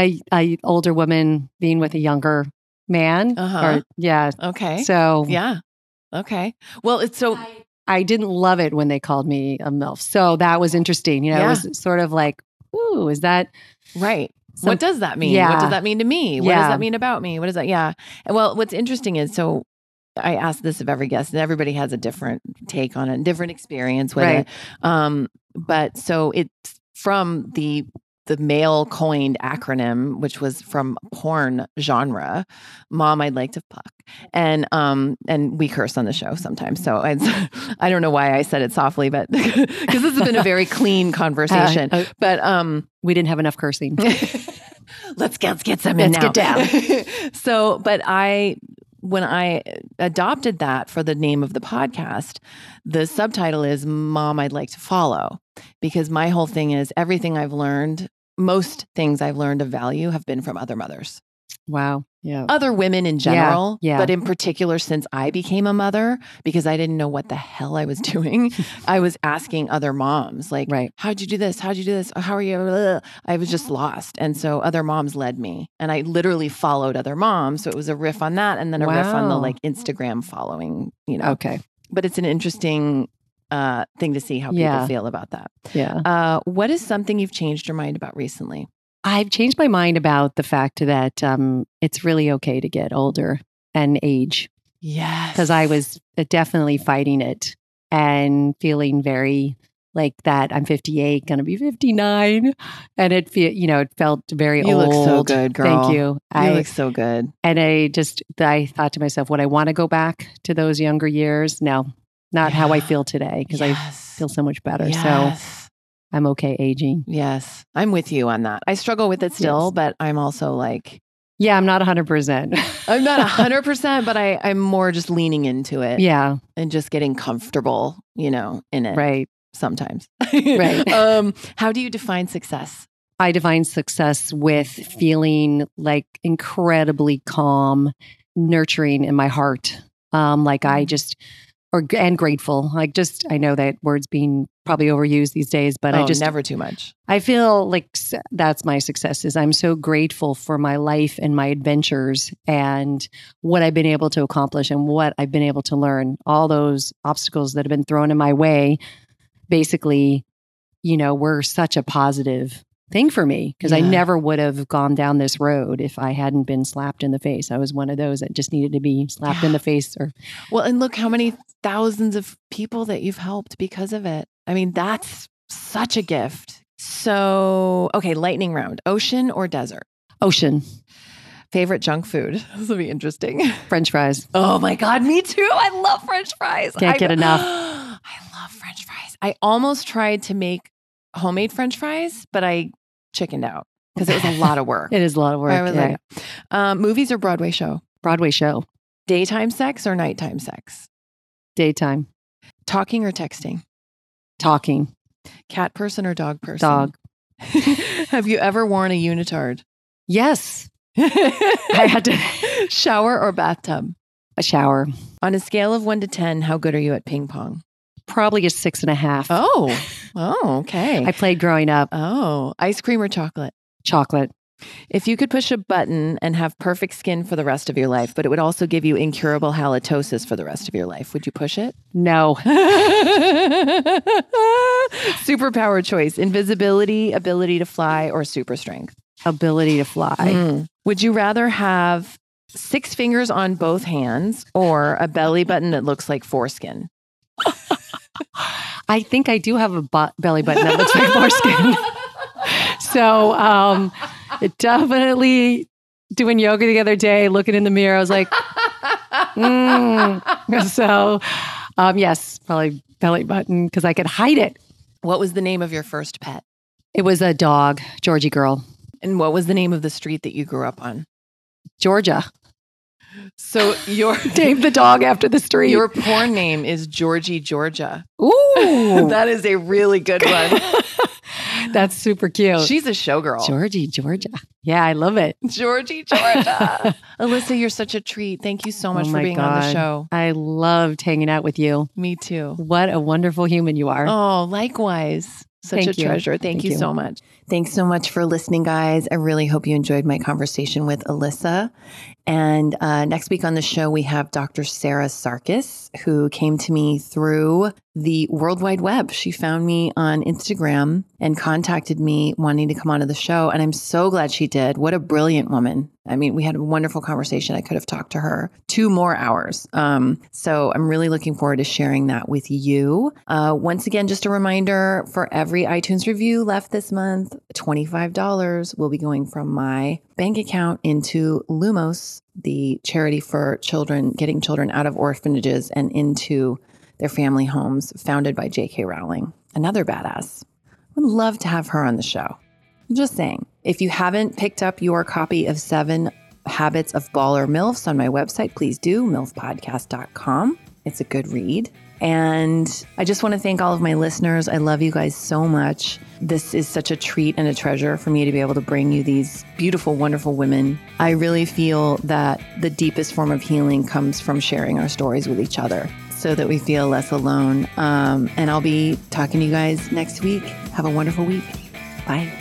a, a older woman being with a younger man. Uh-huh. Or yeah. Okay. So yeah. Okay. Well, it's so I didn't love it when they called me a MILF. So that was interesting. You know, Yeah. it was sort of like, ooh, is that right. some- what does that mean? What does that mean to me? What does that mean about me? What is that? Yeah. And well, what's interesting is so I ask this of every guest, and everybody has a different take on it, different experience with Right. it. Um, but so it's from the the male coined acronym, which was from porn genre, "Mom, I'd like to fuck," and um, and we curse on the show sometimes. So I, I don't know why I said it softly, but because this has been a very clean conversation. Uh, uh, but um, we didn't have enough cursing. let's get let's get some in Let's now. get down. so, but I when I adopted that for the name of the podcast, the subtitle is "Mom, I'd like to follow," because my whole thing is everything I've learned. Most things I've learned of value have been from other mothers. Wow. Yeah. other women in general, yeah. but in particular since I became a mother because I didn't know what the hell I was doing. I was asking other moms like, Right. "How'd you do this? How'd you do this? How are you?" I was just lost, and so other moms led me, and I literally followed other moms. So it was a riff on that, and then a riff on the like Instagram following, you know. Okay. But it's an interesting uh, thing to see how people Yeah. feel about that. Yeah. Uh, what is something you've changed your mind about recently? I've changed my mind about the fact that um, it's really okay to get older and age Yes, because I was uh, definitely fighting it and feeling very like that. I'm 58, going to be 59, and it feel you know it felt very You old. look so good, girl. Thank you. You I look so good. and I just I thought to myself, would I want to go back to those younger years? No, not how I feel today because I feel so much better. So I'm okay aging. Yes, I'm with you on that. I struggle with it still, Yes. but I'm also like, Yeah, I'm not 100%. I'm not 100%, but I, I'm more just leaning into it yeah, and just getting comfortable, you know, in it right. sometimes. Right. um, how do you define success? I define success with feeling like incredibly calm, nurturing in my heart. Um, like I Mm. just, or and grateful. Like just, I know that word's being probably overused these days, but oh, I just, never too much. I feel like that's my success. Is I'm so grateful for my life and my adventures and what I've been able to accomplish and what I've been able to learn. All those obstacles that have been thrown in my way, basically, you know, were such a positive thing for me because I never would have gone down this road if I hadn't been slapped in the face. I was one of those that just needed to be slapped in the face or Well, and look how many thousands of people that you've helped because of it. I mean, that's such a gift. So, okay, lightning round ocean or desert? ocean, Favorite junk food? This will be interesting. French fries. Oh my God, me too. I love French fries. Can't I, get enough. I love French fries. I almost tried to make homemade French fries, but I chickened out because it was a lot of work. It is a lot of work. I was yeah. like, um, movies or Broadway show? Broadway show, Daytime sex or nighttime sex? daytime, Talking or texting? talking, Cat person or dog person? dog. Have you ever worn a unitard? Yes, I had to- Shower or bathtub? a shower. On a scale of one to 10, how good are you at ping pong? Probably a six and a half. Oh, oh, okay. I played growing up. oh, ice cream or chocolate? Chocolate. If you could push a button and have perfect skin for the rest of your life, but it would also give you incurable halitosis for the rest of your life, would you push it? No. Superpower choice invisibility, ability to fly, or super strength. Ability to fly. Mm. Would you rather have six fingers on both hands or a belly button that looks like foreskin? I think I do have a bu- belly button that looks like foreskin. so, um, it definitely doing yoga the other day, looking in the mirror, I was like, mm. so, um, yes, probably belly button because I could hide it. What was the name of your first pet? It was a dog, Georgie girl, And what was the name of the street that you grew up on? Georgia. So your Named the dog after the street. your porn name is Georgie Georgia. Ooh, that is a really good one. that's super cute. She's a showgirl. Georgie, Georgia. Yeah, I love it. Georgie Georgia. Elissa, you're such a treat. Thank you so Oh much for my being on the show. I loved hanging out with you. Me too. What a wonderful human you are. Oh, likewise. Such Thank a you. treasure. Thank, Thank you, you. so much. Thanks so much for listening, guys. I really hope you enjoyed my conversation with Elissa. And uh, next week on the show, we have Dr. Sarah Sarkis, who came to me through the World Wide Web. She found me on Instagram and contacted me wanting to come onto the show. And I'm so glad she did. What a brilliant woman. I mean, we had a wonderful conversation. I could have talked to her two more hours. Um, so I'm really looking forward to sharing that with you. Uh, once again, just a reminder for every iTunes review left this month, $25 will be going from my bank account into Lumos, the charity for children, getting children out of orphanages and into their family homes, founded by J.K. Rowling. Another badass. Would love to have her on the show. I'm just saying. If you haven't picked up your copy of Seven Habits of Baller MILFs on my website, please do, milfpodcast.com. It's a good read. And I just want to thank all of my listeners. I love you guys so much. This is such a treat and a treasure for me to be able to bring you these beautiful, wonderful women. I really feel that the deepest form of healing comes from sharing our stories with each other so that we feel less alone. Um, and I'll be talking to you guys next week. Have a wonderful week. Bye.